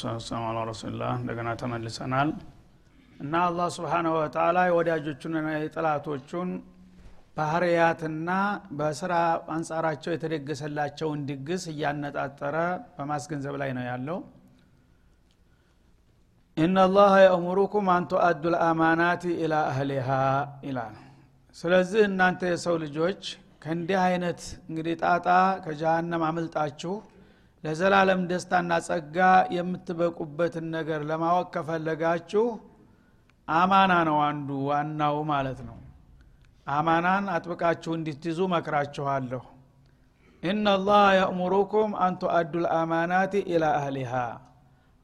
ሰላም አላ እንደገና ተመልሰናል። እና አላህ ስብሓናሁ ወተላ የወዳጆቹንና የጥላቶቹን ባህርያትና በስራ አንጻራቸው የተደገሰላቸውን ድግስ እያነጣጠረ በማስገንዘብ ላይ ነው ያለው። ኢናላህ የእሙሩኩም አንቱ አዱ ልአማናት ኢላ አህሊሃ ይላል። ስለዚህ እናንተ የሰው ልጆች ከእንዲህ አይነት እንግዲህ ጣጣ ከጀሃነም አምልጣችሁ ለዘላለም ደስታና ጸጋ የምትበቁበትን ነገር ለማወቅ ከፈለጋችሁ አማና ነው አንዱ ዋናው ማለት ነው። አማናን አጥብቃችሁ እንድትይዙ መክራችኋለሁ። ኢናላህ የእሙሩኩም አንቱ አዱ ልአማናት ኢላ አህሊሃ።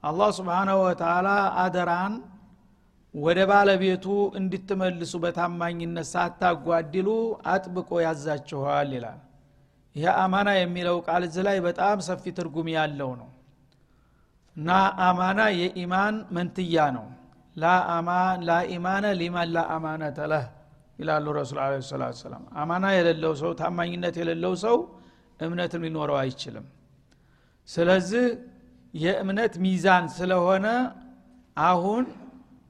አላህ ስብሓናሁ ወተላ አደራን ወደ ባለቤቱ እንድትመልሱ በታማኝነት ሳታጓድሉ አጥብቆ ያዛችኋል ይላል ይህ አማና የሚለው ቃል እዚ ላይ በጣም ሰፊ ትርጉም ያለው ነው። እና አማና የኢማን መንትያ ነው። ላኢማነ ሊማን ላ አማነተ ለህ ይላሉ ረሱል አለ ሰላት ሰላም አማና የሌለው ሰው ታማኝነት የሌለው ሰው እምነትም ሊኖረው አይችልም። ስለዚህ የእምነት ሚዛን ስለሆነ አሁን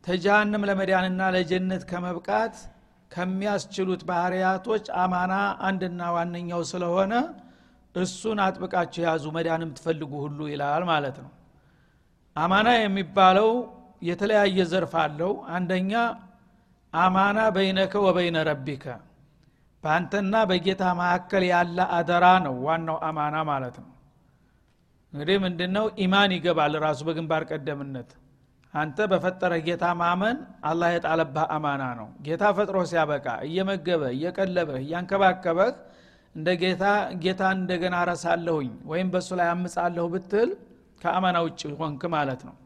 ተጃሃንም ለመዳንና ለጀነት ከመብቃት ከሚያስችሉት ባህርያቶች አማና አንድና ዋነኛው ስለሆነ እሱን አጥብቃችሁ ያዙ መዳን የምትፈልጉ ሁሉ ይላል ማለት ነው። አማና የሚባለው የተለያየ ዘርፍ አለው። አንደኛ አማና በይነከ ወበይነ ረቢከ በአንተና በጌታ መካከል ያለ አደራ ነው ዋናው አማና ማለት ነው። እንግዲህ ምንድነው? ኢማን ይገባል ራሱ በግንባር ቀደምነት አንተ በፈጠረ ጌታ ማመን አላህ የጣለብህ አማና ነው። ጌታ ፈጥሮ ሲያበቃ እየመገበ እየቀለበህ እያንከባከበህ እንደ ጌታ ጌታን እንደገና ረሳለሁኝ ወይም በእሱ ላይ አምጻለሁ ብትል ከአማና ውጭ ሆንክ ማለት ነው።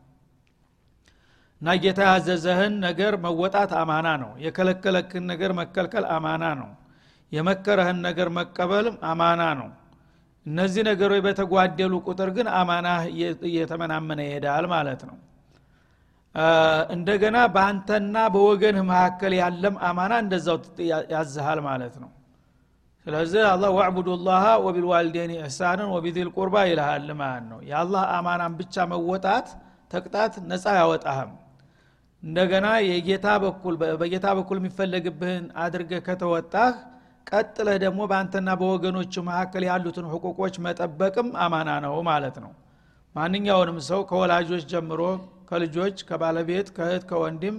እና ጌታ ያዘዘህን ነገር መወጣት አማና ነው። የከለከለክን ነገር መከልከል አማና ነው። የመከረህን ነገር መቀበልም አማና ነው። እነዚህ ነገሮች በተጓደሉ ቁጥር ግን አማና እየተመናመነ ይሄዳል ማለት ነው እንደገና በአንተና በወገንህ መካከል ያለም አማና እንደዛው ያዝሃል ማለት ነው። ስለዚህ አላህ ወዕቡዱ ላሃ ወቢልዋልዴን ኢሕሳንን ወቢዚል ቁርባ ይልሃል ማለት ነው። የአላህ አማናን ብቻ መወጣት ተቅጣት ነፃ ያወጣህም እንደገና የጌታ በኩል በጌታ በኩል የሚፈለግብህን አድርገህ ከተወጣህ ቀጥለህ ደግሞ በአንተና በወገኖች መካከል ያሉትን ሕቁቆች መጠበቅም አማና ነው ማለት ነው። ማንኛውንም ሰው ከወላጆች ጀምሮ ከልጆች ከባለቤት ከእህት ከወንድም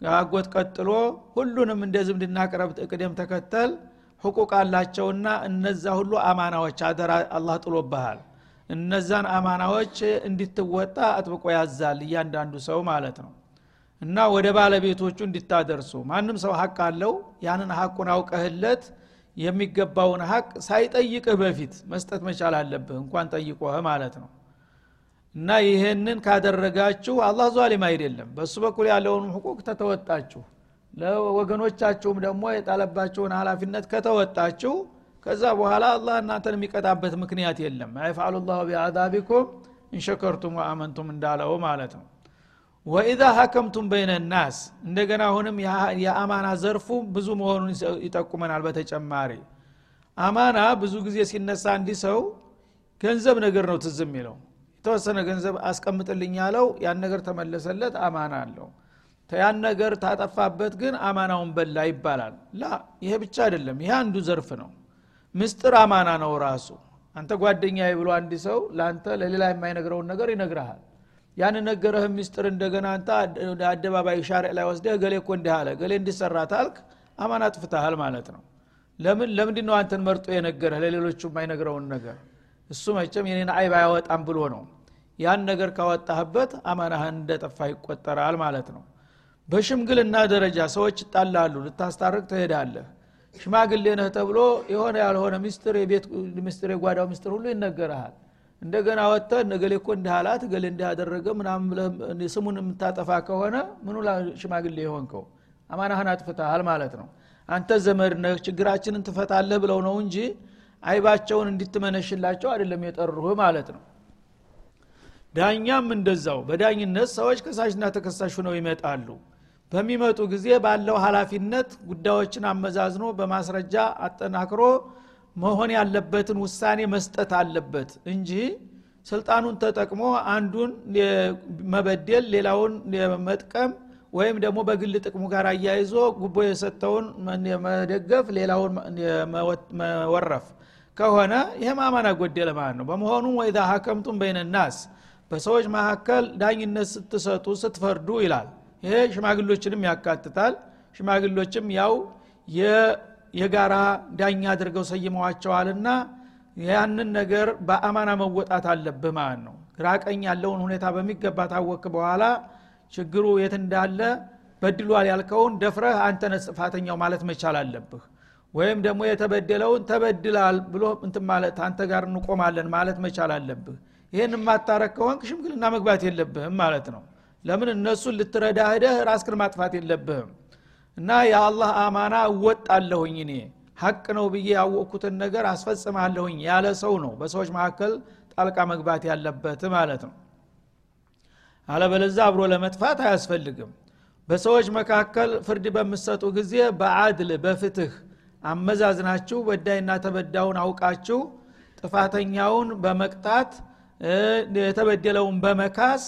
አጎት ቀጥሎ ሁሉንም እንደ ዝምድና ቅረብ ቅደም ተከተል ሕቁቅ አላቸውና እነዛ ሁሉ አማናዎች አደራ አላህ ጥሎብሃል። እነዛን አማናዎች እንድትወጣ አጥብቆ ያዛል እያንዳንዱ ሰው ማለት ነው። እና ወደ ባለቤቶቹ እንድታደርሱ ማንም ሰው ሀቅ አለው ያንን ሀቁን አውቀህለት የሚገባውን ሀቅ ሳይጠይቅህ በፊት መስጠት መቻል አለብህ። እንኳን ጠይቆህ ማለት ነው እና ይሄንን ካደረጋችሁ አላህ ዟሊም አይደለም። በእሱ በኩል ያለውን ሕቁቅ ተተወጣችሁ። ለወገኖቻችሁም ደግሞ የጣለባቸውን ሀላፊነት ከተወጣችሁ ከዛ በኋላ አላህ እናንተን የሚቀጣበት ምክንያት የለም። አይፍአሉ ላሁ ቢአዛቢኩም እንሸከርቱም ወአመንቱም እንዳለው ማለት ነው። ወኢዛ ሀከምቱም በይነ ናስ እንደገና አሁንም የአማና ዘርፉ ብዙ መሆኑን ይጠቁመናል። በተጨማሪ አማና ብዙ ጊዜ ሲነሳ እንዲህ ሰው ገንዘብ ነገር ነው ትዝ የሚለው የተወሰነ ገንዘብ አስቀምጥልኝ ያለው ያን ነገር ተመለሰለት አማና አለው። ያን ነገር ታጠፋበት ግን አማናውን በላ ይባላል። ላ ይሄ ብቻ አይደለም ይሄ አንዱ ዘርፍ ነው። ምስጥር አማና ነው ራሱ። አንተ ጓደኛ ብሎ አንድ ሰው ለአንተ ለሌላ የማይነግረውን ነገር ይነግረሃል ያን ነገረህ ሚስጥር እንደገና አንተ አደባባይ ሻርዕ ላይ ወስደህ ገሌ እኮ እንዲህ አለ ገሌ እንዲሰራ ታልክ አማና ጥፍተሃል ማለት ነው። ለምን? ለምንድ ነው አንተን መርጦ የነገረህ ለሌሎቹ የማይነግረውን ነገር እሱ መቸም የኔን አይብ አያወጣም ብሎ ነው። ያን ነገር ካወጣህበት አማናህን እንደጠፋ ይቆጠራል ማለት ነው። በሽምግልና ደረጃ ሰዎች ይጣላሉ ልታስታርቅ ትሄዳለህ። ሽማግሌ ነህ ተብሎ የሆነ ያልሆነ ሚስጥር የቤት ሚስጥር የጓዳው ሚስጥር ሁሉ ይነገርሃል። እንደገና ወጥተ ነገሌ እኮ እንዲህ አላት ገሌ ምናምን ስሙን የምታጠፋ ከሆነ ምኑ ሽማግሌ የሆንከው? አማናህን አጥፍተሃል ማለት ነው። አንተ ዘመድ ነህ ችግራችንን ትፈታለህ ብለው ነው እንጂ አይባቸውን እንድትመነሽላቸው አይደለም የጠሩህ ማለት ነው። ዳኛም እንደዛው በዳኝነት ሰዎች ከሳሽና ተከሳሽ ነው ይመጣሉ። በሚመጡ ጊዜ ባለው ሀላፊነት ጉዳዮችን አመዛዝኖ በማስረጃ አጠናክሮ መሆን ያለበትን ውሳኔ መስጠት አለበት እንጂ ስልጣኑን ተጠቅሞ አንዱን መበደል ሌላውን መጥቀም ወይም ደግሞ በግል ጥቅሙ ጋር አያይዞ ጉቦ የሰጠውን መደገፍ ሌላውን መወረፍ ከሆነ ይህም አማና ጎደለ ማለት ነው። በመሆኑም ወይዛ ሀከምቱም በይነናስ በሰዎች መካከል ዳኝነት ስትሰጡ ስትፈርዱ ይላል። ይሄ ሽማግሎችንም ያካትታል። ሽማግሎችም ያው የጋራ ዳኛ አድርገው ሰይመዋቸዋልና ያንን ነገር በአማና መወጣት አለብህ ማለት ነው። ግራቀኝ ያለውን ሁኔታ በሚገባ ታወክ በኋላ ችግሩ የት እንዳለ በድሏል ያልከውን ደፍረህ አንተ ጥፋተኛው ማለት መቻል አለብህ ወይም ደግሞ የተበደለውን ተበድላል ብሎ እንትን ማለት አንተ ጋር እንቆማለን ማለት መቻል አለብህ። ይህን የማታረግ ከሆንክ ሽምግልና መግባት የለብህም ማለት ነው። ለምን? እነሱን ልትረዳ ሂደህ ራስክን ማጥፋት የለብህም። እና የአላህ አማና እወጣለሁኝ እኔ። ሀቅ ነው ብዬ ያወቅኩትን ነገር አስፈጽማለሁኝ ያለ ሰው ነው በሰዎች መካከል ጣልቃ መግባት ያለበት ማለት ነው። አለበለዛ አብሮ ለመጥፋት አያስፈልግም። በሰዎች መካከል ፍርድ በምሰጡ ጊዜ በአድል በፍትህ አመዛዝናችሁ በዳይና ተበዳውን አውቃችሁ ጥፋተኛውን በመቅጣት የተበደለውን በመካስ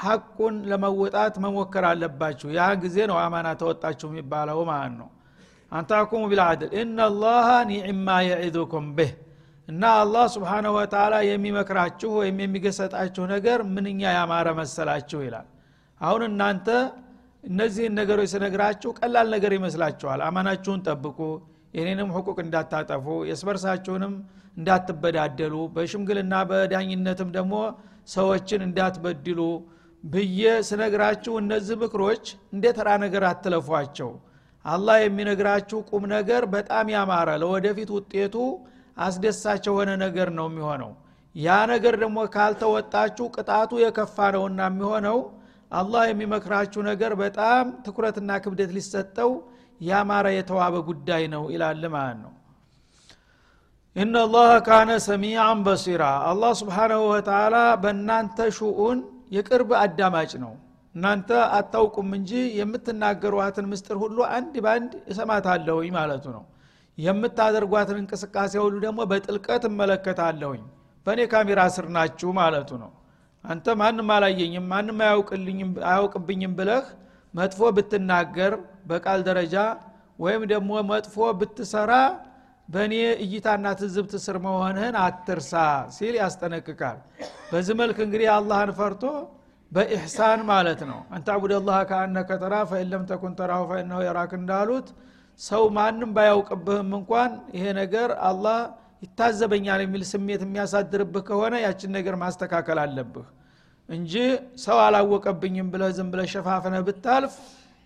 ሐቁን ለመወጣት መሞከር አለባችሁ። ያ ጊዜ ነው አማና ተወጣችሁ የሚባለው ማለት ነው። አንታኩሙ ቢልዓድል። እናላሃ ኒዕማ የዒዙኩም ብህ። እና አላህ ስብሓናሁ ወተላ የሚመክራችሁ ወይም የሚገሰጣችሁ ነገር ምንኛ ያማረ መሰላችሁ ይላል። አሁን እናንተ እነዚህን ነገሮች ስነግራችሁ ቀላል ነገር ይመስላችኋል። አማናችሁን ጠብቁ የኔንም ሕቁቅ እንዳታጠፉ የስበርሳችሁንም እንዳትበዳደሉ በሽምግልና በዳኝነትም ደግሞ ሰዎችን እንዳትበድሉ ብዬ ስነግራችሁ እነዚህ ምክሮች እንደ ተራ ነገር አትለፏቸው። አላህ የሚነግራችሁ ቁም ነገር በጣም ያማረ ለወደፊት ውጤቱ አስደሳች የሆነ ነገር ነው የሚሆነው። ያ ነገር ደግሞ ካልተወጣችሁ ቅጣቱ የከፋ ነውና የሚሆነው አላህ የሚመክራችሁ ነገር በጣም ትኩረትና ክብደት ሊሰጠው ያማረ የተዋበ ጉዳይ ነው ይላል ማለት ነው። ኢነላህ ካነ ሰሚዓን በሲራ። አላህ ስብሓናሁ ወተላ በእናንተ ሹኡን የቅርብ አዳማጭ ነው። እናንተ አታውቁም እንጂ የምትናገሯትን ምስጥር ሁሉ አንድ ባንድ እሰማታለሁኝ ማለቱ ነው። የምታደርጓትን እንቅስቃሴ ሁሉ ደግሞ በጥልቀት እመለከታለሁኝ። በእኔ ካሜራ ስር ናችሁ ማለቱ ነው። አንተ ማንም አላየኝም ማንም አያውቅብኝም ብለህ መጥፎ ብትናገር በቃል ደረጃ ወይም ደግሞ መጥፎ ብትሰራ በእኔ እይታና ትዝብት ስር መሆንህን አትርሳ ሲል ያስጠነቅቃል። በዚህ መልክ እንግዲህ አላህን ፈርቶ በኢሕሳን ማለት ነው። አንተ አቡድ አላህ ከአነከ ተራ ፈኢለም ተኩን ተራሁ ፈኢነሁ የራክ እንዳሉት ሰው ማንም ባያውቅብህም እንኳን ይሄ ነገር አላህ ይታዘበኛል የሚል ስሜት የሚያሳድርብህ ከሆነ ያችን ነገር ማስተካከል አለብህ እንጂ ሰው አላወቀብኝም ብለህ ዝም ብለህ ሸፋፍነህ ብታልፍ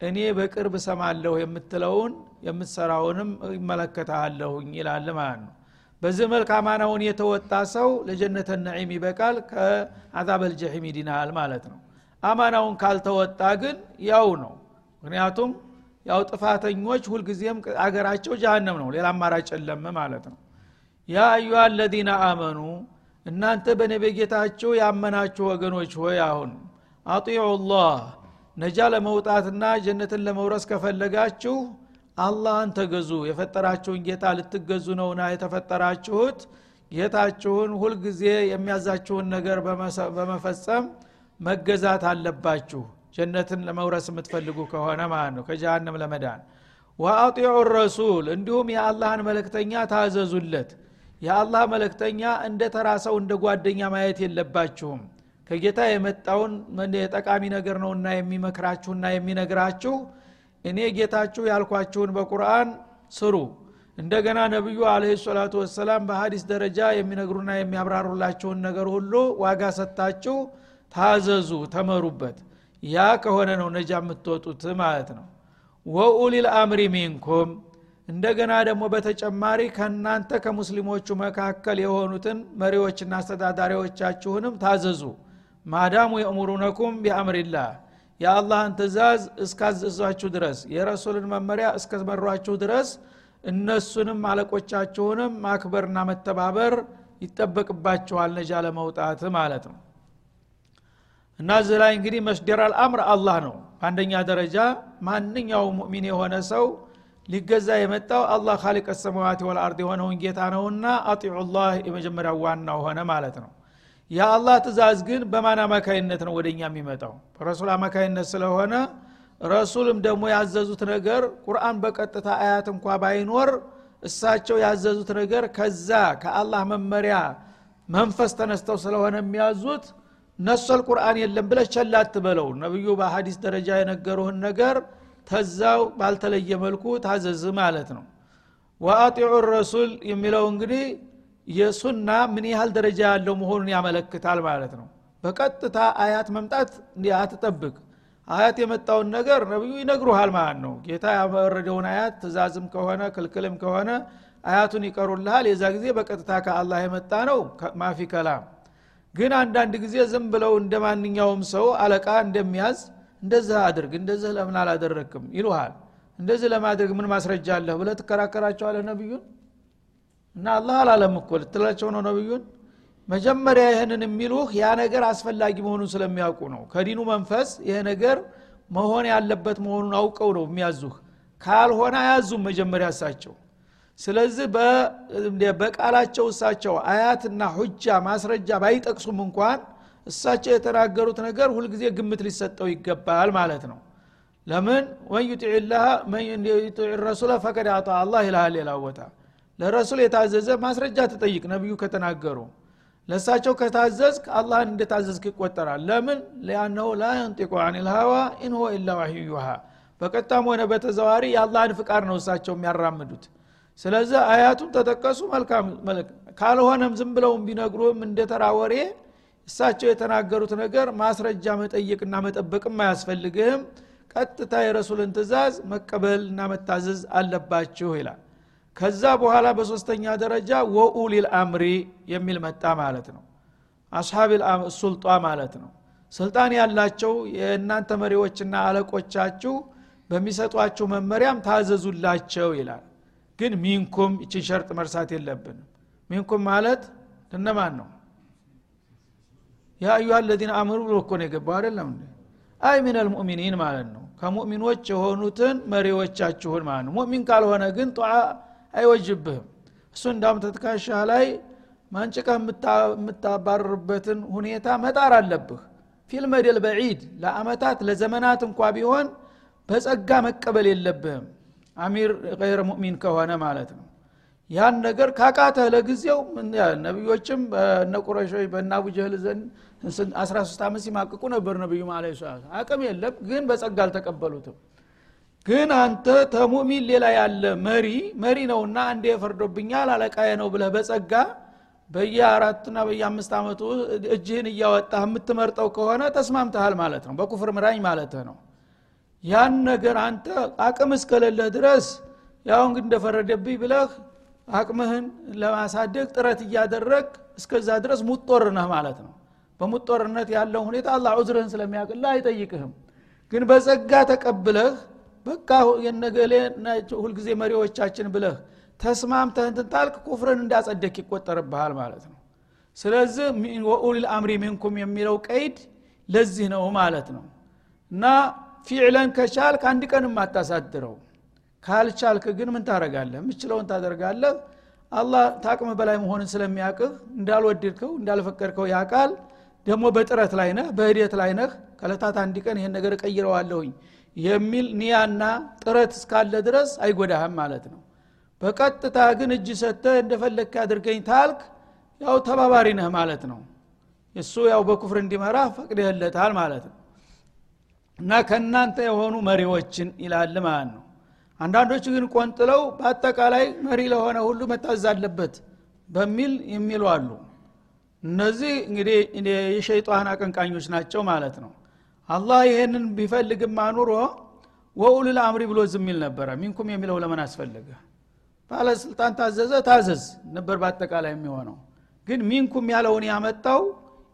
እኔ በቅርብ ሰማለሁ የምትለውን የምትሰራውንም ይመለከታለሁኝ ይላል ማለት ነው። በዚህ መልክ አማናውን የተወጣ ሰው ለጀነተ ነዒም ይበቃል ከአዛበል ጀሒም ይድናል ማለት ነው። አማናውን ካልተወጣ ግን ያው ነው። ምክንያቱም ያው ጥፋተኞች ሁልጊዜም አገራቸው ጃሃንም ነው ሌላ አማራጭ የለም ማለት ነው። ያ አዩሃ አለዚነ አመኑ እናንተ በነቤጌታችሁ ያመናችሁ ወገኖች ሆይ አሁን አጢዑ ነጃ ለመውጣትና ጀነትን ለመውረስ ከፈለጋችሁ አላህን ተገዙ። የፈጠራችሁን ጌታ ልትገዙ ነውና የተፈጠራችሁት ጌታችሁን ሁልጊዜ የሚያዛችሁን ነገር በመፈጸም መገዛት አለባችሁ። ጀነትን ለመውረስ የምትፈልጉ ከሆነ ማለት ነው ከጀሃነም ለመዳን። ወአጢዑ ረሱል እንዲሁም የአላህን መለክተኛ ታዘዙለት የአላህ መለክተኛ እንደ ተራ ሰው እንደ ጓደኛ ማየት የለባችሁም። ከጌታ የመጣውን ጠቃሚ ነገር ነውና የሚመክራችሁና የሚነግራችሁ እኔ ጌታችሁ ያልኳችሁን በቁርአን ስሩ። እንደገና ነቢዩ አለህ ሰላቱ ወሰላም በሀዲስ ደረጃ የሚነግሩና የሚያብራሩላችሁን ነገር ሁሉ ዋጋ ሰጥታችሁ ታዘዙ ተመሩበት። ያ ከሆነ ነው ነጃ የምትወጡት ማለት ነው። ወኡሊል አምሪ ሚንኩም እንደገና ደግሞ በተጨማሪ ከእናንተ ከሙስሊሞቹ መካከል የሆኑትን መሪዎችና አስተዳዳሪዎቻችሁንም ታዘዙ። ማዳሙ የእሙሩነኩም ቢአምሪላህ የአላህን ትእዛዝ እስካዘዟችሁ ድረስ የረሱልን መመሪያ እስከመሯችሁ ድረስ እነሱንም አለቆቻችሁንም ማክበርና መተባበር ይጠበቅባችኋል ነጃ ለመውጣት ማለት ነው። እና እዚህ ላይ እንግዲህ መስደር አልአምር አላህ ነው። በአንደኛ ደረጃ ማንኛውም ሙእሚን የሆነ ሰው ሊገዛ የመጣው አላህ ካሊቀ ሰማዋት ወልአርድ የሆነውን ጌታ ነውና አጢዑ ላህ የመጀመሪያው ዋናው ሆነ ማለት ነው። የአላህ ትእዛዝ ግን በማን አማካይነት ነው ወደኛ የሚመጣው? በረሱል አማካይነት ስለሆነ ረሱልም ደግሞ ያዘዙት ነገር ቁርአን በቀጥታ አያት እንኳ ባይኖር እሳቸው ያዘዙት ነገር ከዛ ከአላህ መመሪያ መንፈስ ተነስተው ስለሆነ የሚያዙት ነሰል ቁርአን የለም ብለህ ቸላ አትበለው። ነቢዩ በሀዲስ ደረጃ የነገሩህን ነገር ተዛው ባልተለየ መልኩ ታዘዝ ማለት ነው። ወአጢዑ ረሱል የሚለው እንግዲህ የሱና ምን ያህል ደረጃ ያለው መሆኑን ያመለክታል ማለት ነው። በቀጥታ አያት መምጣት አትጠብቅ። አያት የመጣውን ነገር ነቢዩ ይነግሩሃል ማለት ነው። ጌታ ያወረደውን አያት ትእዛዝም ከሆነ ክልክልም ከሆነ አያቱን ይቀሩልሃል። የዛ ጊዜ በቀጥታ ከአላህ የመጣ ነው። ማፊ ከላም ግን አንዳንድ ጊዜ ዝም ብለው እንደ ማንኛውም ሰው አለቃ እንደሚያዝ እንደዚህ አድርግ እንደዚህ ለምን አላደረግክም ይሉሃል። እንደዚህ ለማድረግ ምን ማስረጃ አለህ ብለ ትከራከራቸዋለህ ነቢዩን እና አላህ አላለም እኮ ልትላቸው ነው ነቢዩን መጀመሪያ ይህንን የሚሉህ ያ ነገር አስፈላጊ መሆኑን ስለሚያውቁ ነው። ከዲኑ መንፈስ ይሄ ነገር መሆን ያለበት መሆኑን አውቀው ነው የሚያዙህ። ካልሆነ አያዙም መጀመሪያ እሳቸው። ስለዚህ በቃላቸው እሳቸው አያትና ሁጃ ማስረጃ ባይጠቅሱም እንኳን እሳቸው የተናገሩት ነገር ሁልጊዜ ግምት ሊሰጠው ይገባል ማለት ነው። ለምን? ወን ዩጢዕ ረሱለ ፈቀድ አጣ አላህ ይልሃል ሌላ ቦታ ለረሱል የታዘዘ ማስረጃ ትጠይቅ ነቢዩ ከተናገሩ። ለእሳቸው ከታዘዝክ አላህን እንደታዘዝክ ይቆጠራል። ለምን? ሊአነሁ ላ የንጢቁ አን ልሀዋ ኢንሆ ኢላ ዋህዩ ዩሃ። ሆነ በተዘዋሪ የአላህን ፍቃድ ነው እሳቸው የሚያራምዱት። ስለዚህ አያቱን ተጠቀሱ መልካም ካልሆነም ዝም ብለውም ቢነግሩም እንደተራ ወሬ እሳቸው የተናገሩት ነገር ማስረጃ መጠየቅና መጠበቅም አያስፈልግህም። ቀጥታ የረሱልን ትእዛዝ መቀበልና መታዘዝ አለባችሁ ይላል። ከዛ በኋላ በሶስተኛ ደረጃ ወኡሊል አምሪ የሚል መጣ ማለት ነው። አስሓብ ሱልጣ ማለት ነው። ስልጣን ያላቸው የእናንተ መሪዎችና አለቆቻችሁ በሚሰጧችሁ መመሪያም ታዘዙላቸው ይላል። ግን ሚንኩም ይችን ሸርጥ መርሳት የለብንም። ሚንኩም ማለት እነማን ነው ያ አዩሃ ለዚነ አመኑ ብሎ እኮ ነው የገባው። አይደለም አይ ሚን አልሙእሚኒን ማለት ነው። ከሙእሚኖች የሆኑትን መሪዎቻችሁን ማለት ነው። ሙእሚን ካልሆነ ግን ጧ አይወጅብህም። እሱ እንዳውም ተትካሻ ላይ ማንጭቀህ የምታባረርበትን ሁኔታ መጣር አለብህ። ፊልመደል በዒድ ለአመታት ለዘመናት እንኳ ቢሆን በጸጋ መቀበል የለብህም። አሚር ገይረ ሙእሚን ከሆነ ማለት ነው ያን ነገር ካቃተህ ለጊዜው ነቢዮችም በነ ቁረሾች በእነ አቡጀህል ዘንድ 13 ዓመት ሲማቅቁ ነበር ነቢዩ ማለ አቅም የለም ግን በጸጋ አልተቀበሉትም። ግን አንተ ተሙሚን ሌላ ያለ መሪ መሪ ነውና አንዴ ፈርዶብኛል አለቃዬ ነው ብለህ በጸጋ በየአራቱና በየአምስት ዓመቱ እጅህን እያወጣህ የምትመርጠው ከሆነ ተስማምተሃል ማለት ነው። በኩፍር ምራኝ ማለትህ ነው። ያን ነገር አንተ አቅም እስከሌለህ ድረስ ያው እንግዲህ እንደፈረደብኝ ብለህ አቅምህን ለማሳደግ ጥረት እያደረግ እስከዛ ድረስ ሙጦር ነህ ማለት ነው። በሙጦርነት ያለው ሁኔታ አላህ ዑዝርህን ስለሚያቅልህ አይጠይቅህም። ግን በጸጋ ተቀብለህ በቃ የነገሌ ሁልጊዜ መሪዎቻችን ብለህ ተስማምተህ እንትን ኩፍርን እንዳጸደክ ይቆጠርብሃል ማለት ነው። ስለዚህ ወኡሊል አምሪ ሚንኩም የሚለው ቀይድ ለዚህ ነው ማለት ነው። እና ፊዕለን ከቻልክ አንድ ቀንም አታሳድረው ካልቻልክ ግን ምን ታረጋለህ የምችለውን ታደርጋለህ። አላህ ታቅምህ በላይ መሆንን ስለሚያቅህ እንዳልወደድከው እንዳልፈቀድከው ያቃል ደግሞ በጥረት ላይ ነህ በሂደት ላይ ነህ። ከለታት አንድ ቀን ይህን ነገር እቀይረዋለሁኝ የሚል ኒያና ጥረት እስካለ ድረስ አይጎዳህም ማለት ነው። በቀጥታ ግን እጅ ሰጥተህ እንደፈለግክ አድርገኝ ታልክ ያው ተባባሪ ነህ ማለት ነው። እሱ ያው በኩፍር እንዲመራ ፈቅደህለታል ማለት ነው። እና ከእናንተ የሆኑ መሪዎችን ይላል ማለት ነው አንዳንዶች ግን ቆንጥለው በአጠቃላይ መሪ ለሆነ ሁሉ መታዘዝ አለበት በሚል የሚሉ አሉ። እነዚህ እንግዲህ የሸይጣን አቀንቃኞች ናቸው ማለት ነው። አላህ ይሄንን ቢፈልግማ ኑሮ ወኡልል አምሪ ብሎ ዝሚል ነበረ። ሚንኩም የሚለው ለምን አስፈለገ? ባለስልጣን ታዘዘ ታዘዝ ነበር በአጠቃላይ የሚሆነው። ግን ሚንኩም ያለውን ያመጣው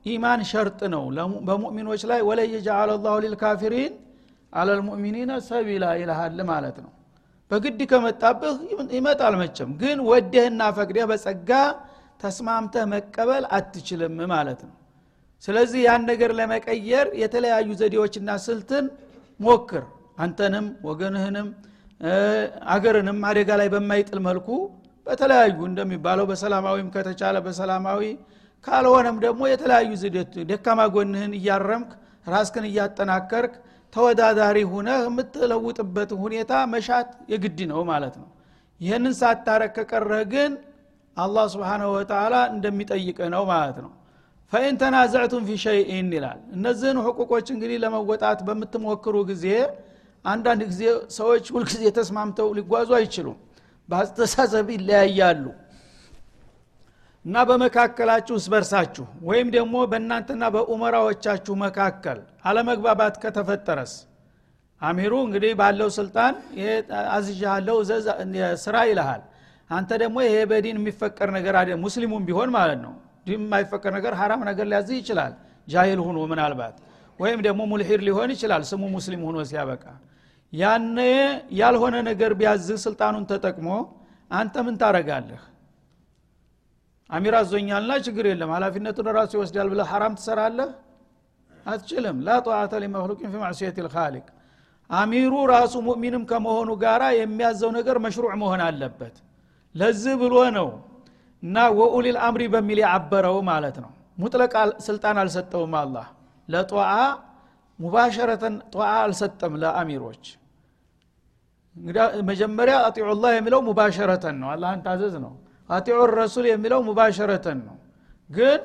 ኢማን ሸርጥ ነው። በሙእሚኖች ላይ ወለየ ጀዓለ ላሁ ሊልካፊሪን አለልሙእሚኒነ ሰቢላ ይልሃል ማለት ነው በግድ ከመጣብህ ይመጣል መቸም ግን ወደህና ፈቅደህ በጸጋ ተስማምተህ መቀበል አትችልም ማለት ነው። ስለዚህ ያን ነገር ለመቀየር የተለያዩ ዘዴዎችና ስልትን ሞክር። አንተንም ወገንህንም አገርንም አደጋ ላይ በማይጥል መልኩ በተለያዩ እንደሚባለው በሰላማዊም ከተቻለ በሰላማዊ ካልሆነም ደግሞ የተለያዩ ዝደት ደካማ ጎንህን እያረምክ ራስክን እያጠናከርክ ተወዳዳሪ ሁነህ የምትለውጥበት ሁኔታ መሻት የግድ ነው ማለት ነው። ይህንን ሳታረግ ከቀረህ ግን አላህ ስብሓናሁ ወተላ እንደሚጠይቅ ነው ማለት ነው። ፈኢን ተናዘዕቱም ፊ ሸይኢን ይላል። እነዚህን ሕቁቆች እንግዲህ ለመወጣት በምትሞክሩ ጊዜ አንዳንድ ጊዜ ሰዎች ሁልጊዜ ተስማምተው ሊጓዙ አይችሉም። በአስተሳሰብ ይለያያሉ እና በመካከላችሁ እስበርሳችሁ ወይም ደግሞ በእናንተና በኡመራዎቻችሁ መካከል አለመግባባት ከተፈጠረስ? አሚሩ እንግዲህ ባለው ስልጣን አዝዣለሁ ስራ ይልሃል። አንተ ደግሞ ይሄ በዲን የሚፈቀር ነገር አደ ሙስሊሙም ቢሆን ማለት ነው። ዲን የማይፈቀር ነገር ሀራም ነገር ሊያዝህ ይችላል። ጃሂል ሁኖ ምናልባት ወይም ደግሞ ሙልሂድ ሊሆን ይችላል ስሙ ሙስሊም ሁኖ ሲያበቃ። ያነ ያልሆነ ነገር ቢያዝህ ስልጣኑን ተጠቅሞ አንተ ምን ታረጋለህ አሚር አዞኛልና ችግር የለም። ሀላፊነቱን ራሱ ይወስዳል ብለህ ሐራም ትሰራለህ? አትችልም። ላ ጠዋተ ሊመክሉቅን ፊ ማዕስየት ልካሊቅ አሚሩ ራሱ ሙእሚንም ከመሆኑ ጋራ የሚያዘው ነገር መሽሩዕ መሆን አለበት። ለዚህ ብሎ ነው እና ወኡሊል አምሪ በሚል ያበረው ማለት ነው። ሙጥለቅ ስልጣን አልሰጠውም አላህ። ለጧዓ ሙባሸረተን ጧዓ አልሰጠም ለአሚሮች። መጀመሪያ አጢዑ ላህ የሚለው ሙባሸረተን ነው። አላህን ታዘዝ ነው አጢዑ ረሱል የሚለው ሙባሸረተን ነው። ግን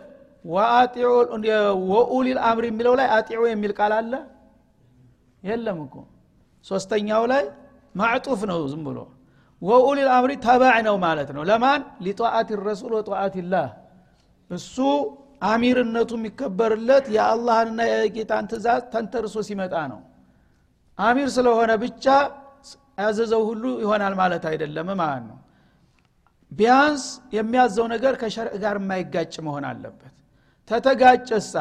ወኡሊል አምሪ የሚለው ላይ አጢዑ የሚል ቃል አለ? የለም እኮ። ሶስተኛው ላይ ማዕጡፍ ነው ዝም ብሎ። ወኡሊል አምሪ ተባዕ ነው ማለት ነው። ለማን? ሊጠዓት ረሱል ወጠዓት ላህ። እሱ አሚርነቱ የሚከበርለት የአላህንና የጌታን ትእዛዝ ተንተርሶ ሲመጣ ነው። አሚር ስለሆነ ብቻ ያዘዘው ሁሉ ይሆናል ማለት አይደለም ማለት ነው ቢያንስ የሚያዘው ነገር ከሸርዕ ጋር የማይጋጭ መሆን አለበት። ተተጋጨሳ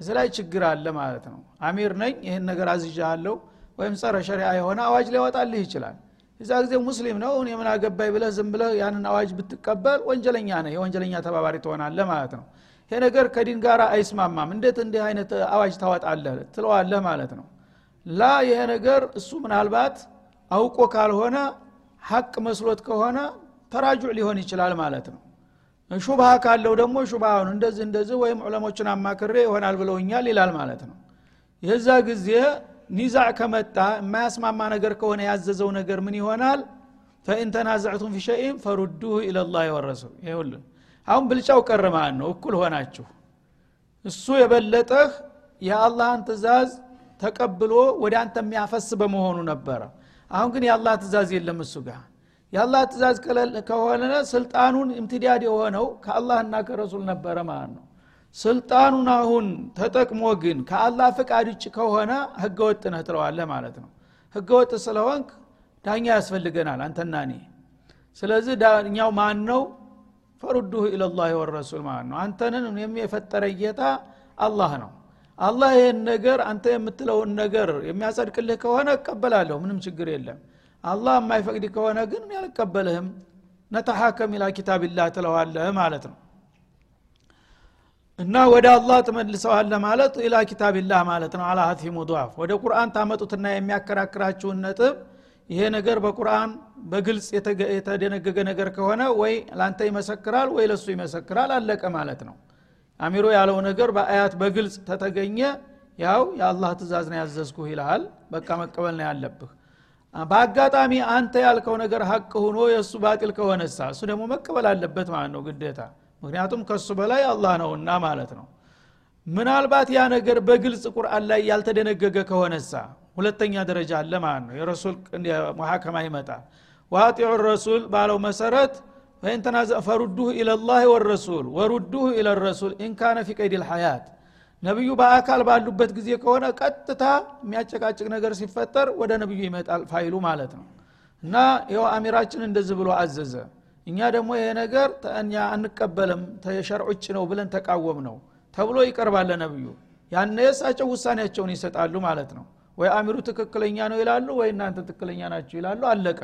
እዚ ላይ ችግር አለ ማለት ነው። አሚር ነኝ ይህን ነገር አዝዣለሁ። ወይም ጸረ ሸሪያ የሆነ አዋጅ ሊያወጣልህ ይችላል። የዛ ጊዜ ሙስሊም ነው እኔ ምን አገባይ ብለህ ዝም ብለህ ያንን አዋጅ ብትቀበል ወንጀለኛ ነህ የወንጀለኛ ተባባሪ ትሆናለህ ማለት ነው። ይሄ ነገር ከዲን ጋር አይስማማም። እንዴት እንዲህ አይነት አዋጅ ታወጣለህ? ትለዋለህ ማለት ነው። ላ ይሄ ነገር እሱ ምናልባት አውቆ ካልሆነ ሀቅ መስሎት ከሆነ ተራጁዕ ሊሆን ይችላል ማለት ነው። ሹብሃ ካለው ደግሞ ሹብሃውን እንደዚህ እንደዚህ ወይም ዑለሞችን አማክሬ ይሆናል ብለውኛል ይላል ማለት ነው። የዛ ጊዜ ኒዛዕ ከመጣ የማያስማማ ነገር ከሆነ ያዘዘው ነገር ምን ይሆናል? ፈኢን ተናዘዕቱም ፊ ሸይን ፈሩዱሁ ኢለላህ ወረሱል። ይሁልን አሁን ብልጫው ማለት ነው። እኩል ሆናችሁ እሱ የበለጠህ የአላህን ትእዛዝ ተቀብሎ ወደ አንተ የሚያፈስ በመሆኑ ነበረ። አሁን ግን የአላህ ትእዛዝ የለም እሱ ጋር የአላህ ትእዛዝ ከሆነ ስልጣኑን እምትዳድ የሆነው ከአላህና ከረሱል ነበረ ማለት ነው። ስልጣኑን አሁን ተጠቅሞ ግን ከአላህ ፍቃድ ውጭ ከሆነ ህገወጥ ነህ ትለዋለህ ማለት ነው። ህገወጥ ስለሆንክ ዳኛ ያስፈልገናል አንተና እኔ። ስለዚህ ዳኛው ማን ነው ፈሩዱሁ ኢለላህ ወረሱል ማለት ነው። አንተንን የፈጠረ ጌታ አላህ ነው። አላህ ይህን ነገር አንተ የምትለውን ነገር የሚያጸድቅልህ ከሆነ እቀበላለሁ ምንም ችግር የለም አላህ የማይፈቅድ ከሆነ ግን ያልቀበልህም ነተሐከም ኢላ ኪታብላህ ትለዋለህ ማለት ነው። እና ወደ አላህ ትመልሰዋለ ማለት ኢላ ኪታብላህ ማለት ነው። አላ ሀትፊ ሙضፍ ወደ ቁርአን ታመጡትና የሚያከራክራችሁን ነጥብ ይሄ ነገር በቁርአን በግልጽ የተደነገገ ነገር ከሆነ ወይ ለአንተ ይመሰክራል ወይ ለሱ ይመሰክራል አለቀ ማለት ነው። አሚሮ ያለው ነገር በአያት በግልጽ ተተገኘ ያው የአላህ ትእዛዝ ነው ያዘዝኩ ይልሃል። በቃ መቀበል ነው ያለብህ በአጋጣሚ አንተ ያልከው ነገር ሀቅ ሆኖ የእሱ ባጢል ከሆነሳ እሱ ደግሞ መቀበል አለበት ማለት ነው ግዴታ። ምክንያቱም ከሱ በላይ አላህ ነውና ማለት ነው። ምናልባት ያ ነገር በግልጽ ቁርአን ላይ ያልተደነገገ ከሆነሳ ሁለተኛ ደረጃ አለ ማለት ነው። የረሱል ሙሐከማ ይመጣል ዋጢዑ ረሱል ባለው መሰረት ፈኢን ተናዘ ፈሩዱሁ ኢለላህ ወረሱል ወሩዱሁ ኢለ ረሱል ኢንካነ ፊ ቀይድ ልሐያት ነቢዩ በአካል ባሉበት ጊዜ ከሆነ ቀጥታ የሚያጨቃጭቅ ነገር ሲፈጠር ወደ ነቢዩ ይመጣል ፋይሉ ማለት ነው። እና ይኸው አሚራችን እንደዚህ ብሎ አዘዘ። እኛ ደግሞ ይሄ ነገር እኛ አንቀበልም ተሸርዑጭ ነው ብለን ተቃወም ነው ተብሎ ይቀርባል ለነቢዩ ያነ የእሳቸው ውሳኔያቸውን ይሰጣሉ ማለት ነው። ወይ አሚሩ ትክክለኛ ነው ይላሉ ወይ እናንተ ትክክለኛ ናቸው ይላሉ። አለቀ።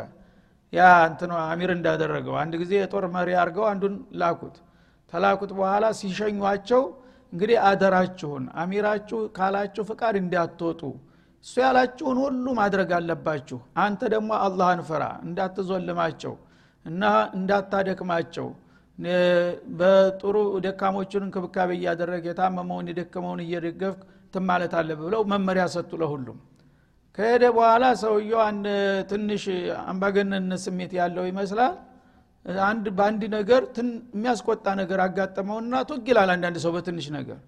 ያ እንትን አሚር እንዳደረገው። አንድ ጊዜ የጦር መሪ አድርገው አንዱን ላኩት። ተላኩት በኋላ ሲሸኟቸው እንግዲህ አደራችሁን አሚራችሁ ካላችሁ ፍቃድ እንዲያትወጡ እሱ ያላችሁን ሁሉ ማድረግ አለባችሁ። አንተ ደግሞ አላህን ፍራ እንዳትዞልማቸው እና እንዳታደክማቸው። በጥሩ ደካሞቹን እንክብካቤ እያደረገ የታመመውን የደከመውን እየደገፍ ትማለት አለ ብለው መመሪያ ሰጡ ለሁሉም። ከሄደ በኋላ ሰውየው ትንሽ አምባገነንነት ስሜት ያለው ይመስላል አንድ በአንድ ነገር የሚያስቆጣ ነገር አጋጠመውና ቱግ ይላል አንዳንድ ሰው በትንሽ ነገር።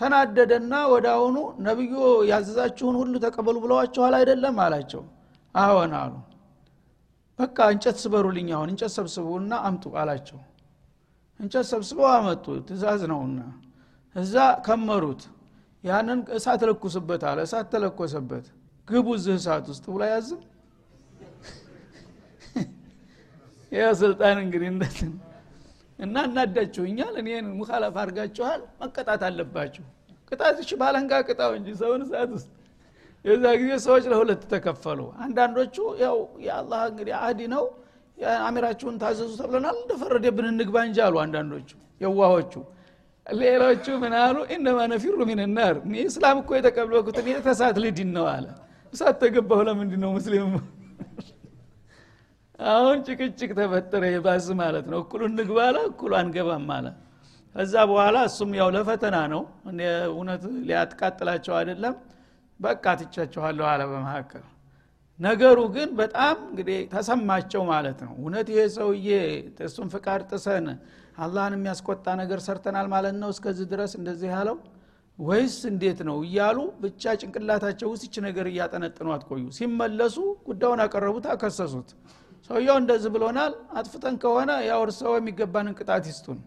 ተናደደና ወደ አሁኑ ነቢዩ ያዘዛችሁን ሁሉ ተቀበሉ ብለዋችኋል አይደለም አላቸው። አዎን አሉ። በቃ እንጨት ስበሩልኝ አሁን እንጨት ሰብስቡና አምጡ አላቸው። እንጨት ሰብስበው አመጡ ትእዛዝ ነውና። እዛ ከመሩት። ያንን እሳት ለኩስበት አለ እሳት ተለኮሰበት። ግቡ እዚህ እሳት ውስጥ ብሎ ያዝም ያ ስልጣን እንግዲህ እንደትን እና እናዳችሁኛል እኔን ሙካለፍ አድርጋችኋል መቀጣት አለባችሁ። ቅጣት እሺ ባለንጋ ቅጣው እንጂ ሰውን እሳት ውስጥ። የዛ ጊዜ ሰዎች ለሁለት ተከፈሉ። አንዳንዶቹ ያው የአላህ እንግዲህ አህዲ ነው አሚራችሁን ታዘዙ ተብለናል እንደፈረደብን እንግባ እንጂ አሉ አንዳንዶቹ የዋሆቹ። ሌሎቹ ምን አሉ? እነማ ነፊሩ ሚን ናር። እኔ እስላም እኮ የተቀበልኩት እኔ ልድን ነው አለ። እሳት ተገባሁ ለምንድ ነው ሙስሊም አሁን ጭቅጭቅ ተፈጠረ የባስ ማለት ነው። እኩሉ እንግባ አለ እኩሉ አንገባም አለ። ከዛ በኋላ እሱም ያው ለፈተና ነው። እውነት ሊያጥቃጥላቸው አይደለም። በቃ ትቻችኋለሁ አለ በመካከል። ነገሩ ግን በጣም እንግዲህ ተሰማቸው ማለት ነው። እውነት ይሄ ሰውዬ እሱን ፍቃድ ጥሰን አላህን የሚያስቆጣ ነገር ሰርተናል ማለት ነው እስከዚህ ድረስ እንደዚህ ያለው ወይስ እንዴት ነው እያሉ ብቻ ጭንቅላታቸው ውስጥ ይች ነገር እያጠነጥኗት ቆዩ። ሲመለሱ ጉዳዩን አቀረቡት አከሰሱት ሰውየው እንደዚህ ብሎናል አጥፍተን ከሆነ ያው እርሰው የሚገባንን ቅጣት ይስጡን።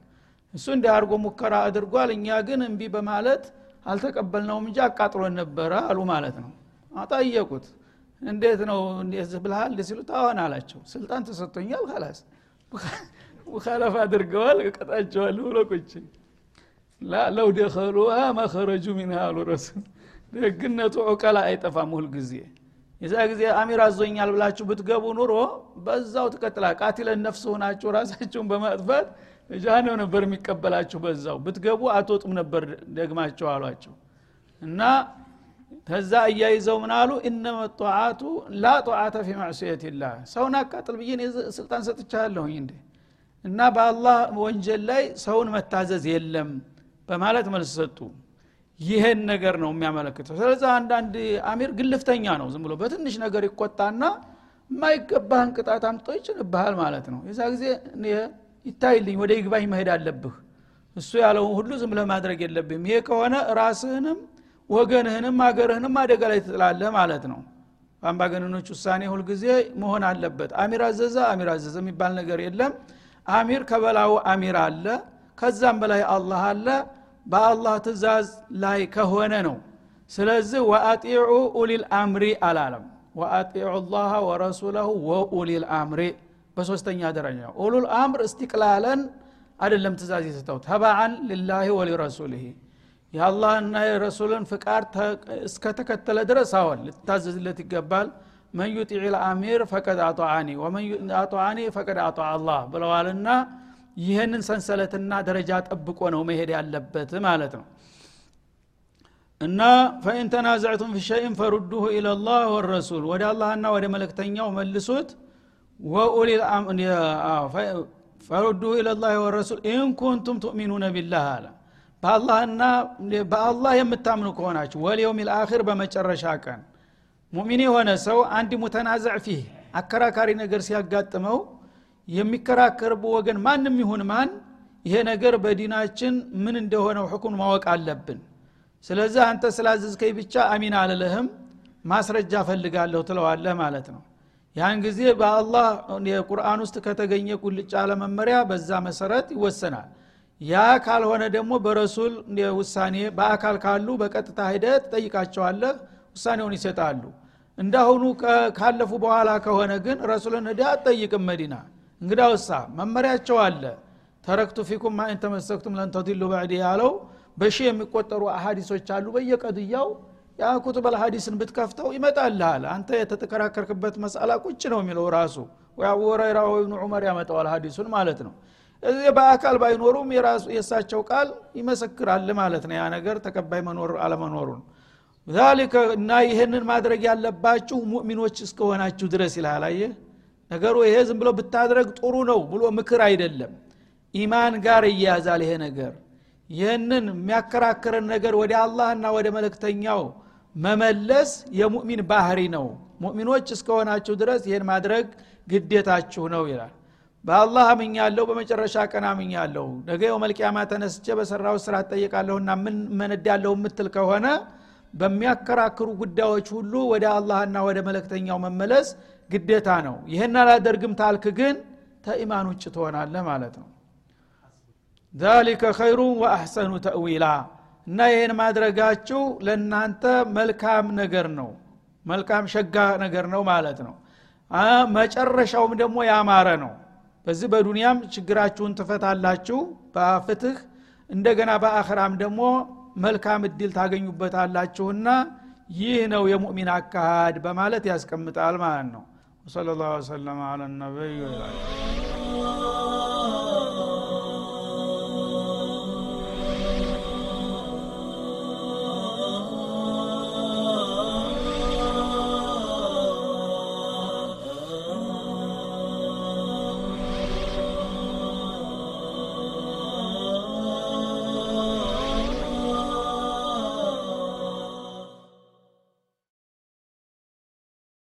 እሱ እንዲህ ሙከራ አድርጓል እኛ ግን እምቢ በማለት አልተቀበልነውም እንጂ አቃጥሎን ነበረ አሉ ማለት ነው። አጠየቁት። እንዴት ነው እንደዚህ ብልሃል ሲሉት አዎን አላቸው። ስልጣን ተሰጥቶኛል ካላስ ሙካለፍ አድርገዋል እቀጣቸዋል ብሎ ቁጭ ለው ደኸሉሃ መኸረጁ ሚንሃ አሉ ረሱል። ደግነቱ ዑቀላ አይጠፋም ሁል ጊዜ የዛ ጊዜ አሚር አዞኛል ብላችሁ ብትገቡ ኑሮ በዛው ትቀጥላ። ቃቲለን ነፍስ ሆናችሁ ራሳችሁን በማጥፋት ጃሃንም ነበር የሚቀበላችሁ በዛው። ብትገቡ አትወጡም ነበር ደግማቸው አሏቸው። እና ከዛ እያይዘው ምን አሉ? እነመ ጧዓቱ ላ ጧዓተ ፊ ማዕስየት ሰውን አቃጥል ብዬ ስልጣን ሰጥቻለሁኝ እንዴ? እና በአላህ ወንጀል ላይ ሰውን መታዘዝ የለም በማለት መልስ ሰጡ ይህን ነገር ነው የሚያመለክተው። ስለዚህ አንዳንድ አሚር ግልፍተኛ ነው ዝም ብሎ በትንሽ ነገር ይቆጣና የማይገባህን ቅጣት አምጦ ይጭንብሃል ማለት ነው። የዛ ጊዜ ይታይልኝ ወደ ይግባኝ መሄድ አለብህ። እሱ ያለውን ሁሉ ዝም ብለህ ማድረግ የለብህም። ይሄ ከሆነ ራስህንም ወገንህንም አገርህንም አደጋ ላይ ትጥላለህ ማለት ነው። በአምባገነኖች ውሳኔ ሁልጊዜ መሆን አለበት። አሚር አዘዘ አሚር አዘዘ የሚባል ነገር የለም። አሚር ከበላው አሚር አለ ከዛም በላይ አላህ አለ በአላህ ትእዛዝ ላይ ከሆነ ነው። ስለዚህ ወአጢዑ ኡሊል አምሪ አላለም። ወአጢዑ ላህ ወረሱለሁ ወኡሊል አምሪ በሶስተኛ ደረጃ ኡሉል አምር እስቲቅላለን አይደለም ትእዛዝ የሰጠው ተባዓን ልላህ ወሊረሱልህ የአላህና የረሱልን ፍቃድ እስከተከተለ ድረስ አዎን ልትታዘዝለት ይገባል። መን ዩጢዕ ልአሚር ፈቀድ አጧአኒ ወመን አጧአኒ ፈቀድ አጧ አላህ ብለዋልና ይህንን ሰንሰለትና ደረጃ ጠብቆ ነው መሄድ ያለበት ማለት ነው። እና ፈኢን ተናዘዕቱም ፊ ሸይን ፈሩዱሁ ኢለላህ ወረሱል ወደ አላህና ወደ መለክተኛው መልሱት። فردوه إلى الله والرسول إن كنتم تؤمنون بالله አለ። በአላህና በአላህ የምታምኑ ከሆናችሁ واليوم الآخر በመጨረሻ ቀን ሙሚን የሆነ ሰው አንድ متنازع فيه አከራካሪ ነገር ሲያጋጥመው የሚከራከር ወገን ማንም ይሁን ማን ይሄ ነገር በዲናችን ምን እንደሆነው ሕኩም ማወቅ አለብን። ስለዚህ አንተ ስላዘዝከኝ ብቻ አሚን አልልህም ማስረጃ ፈልጋለሁ ትለዋለህ ማለት ነው። ያን ጊዜ በአላህ የቁርአን ውስጥ ከተገኘ ቁልጭ ያለ መመሪያ በዛ መሰረት ይወሰናል። ያ ካልሆነ ደግሞ በረሱል ውሳኔ በአካል ካሉ በቀጥታ ሂደህ ትጠይቃቸዋለህ ውሳኔውን ይሰጣሉ። እንዳሁኑ ካለፉ በኋላ ከሆነ ግን ረሱልን ሂደህ አትጠይቅም መዲና እንግዳ ውሳ መመሪያቸው አለ። ተረክቱ ፊኩም ማኢን ተመሰክቱም ለንተዲሉ ባዕድ ያለው በሺ የሚቆጠሩ አሀዲሶች አሉ። በየቀድያው ያ ኩቱበል ሀዲስን ብትከፍተው ይመጣልሃል። አንተ የተተከራከርክበት መስአላ ቁጭ ነው የሚለው ራሱ። ወይ አቡ ዑመር ያመጣዋል ሀዲሱን ማለት ነው። እዚህ በአካል ባይኖሩም የእሳቸው ቃል ይመሰክራል ማለት ነው። ያ ነገር ተቀባይ መኖር አለመኖሩን። ዛሊከ እና ይህንን ማድረግ ያለባችሁ ሙእሚኖች እስከሆናችሁ ድረስ ይልሃል። አየህ ነገሩ ይሄ ዝም ብሎ ብታድረግ ጥሩ ነው ብሎ ምክር አይደለም። ኢማን ጋር እያያዛል ይሄ ነገር። ይህንን የሚያከራክረን ነገር ወደ አላህና ወደ መለክተኛው መመለስ የሙእሚን ባህሪ ነው። ሙእሚኖች እስከሆናችሁ ድረስ ይህን ማድረግ ግዴታችሁ ነው ይላል። በአላህ አምኛለሁ በመጨረሻ ቀን አምኛለሁ። ነገ የውመልቅያማ ተነስቼ በሰራው ስራ እጠየቃለሁና ምን መነዳለሁ የምትል ከሆነ በሚያከራክሩ ጉዳዮች ሁሉ ወደ አላህና ወደ መለክተኛው መመለስ ግዴታ ነው። ይህን አላደርግም ታልክ ግን ተኢማን ውጭ ትሆናለህ ማለት ነው። ዛሊከ ኸይሩን ወአሕሰኑ ተእዊላ እና ይህን ማድረጋችሁ ለእናንተ መልካም ነገር ነው። መልካም ሸጋ ነገር ነው ማለት ነው። መጨረሻውም ደግሞ ያማረ ነው። በዚህ በዱንያም ችግራችሁን ትፈታላችሁ። በፍትህ እንደገና በአኽራም ደግሞ መልካም እድል ታገኙበታላችሁና ይህ ነው የሙእሚን አካሃድ በማለት ያስቀምጣል ማለት ነው ወሰለ ላሁ ወሰለም አለ ነቢይ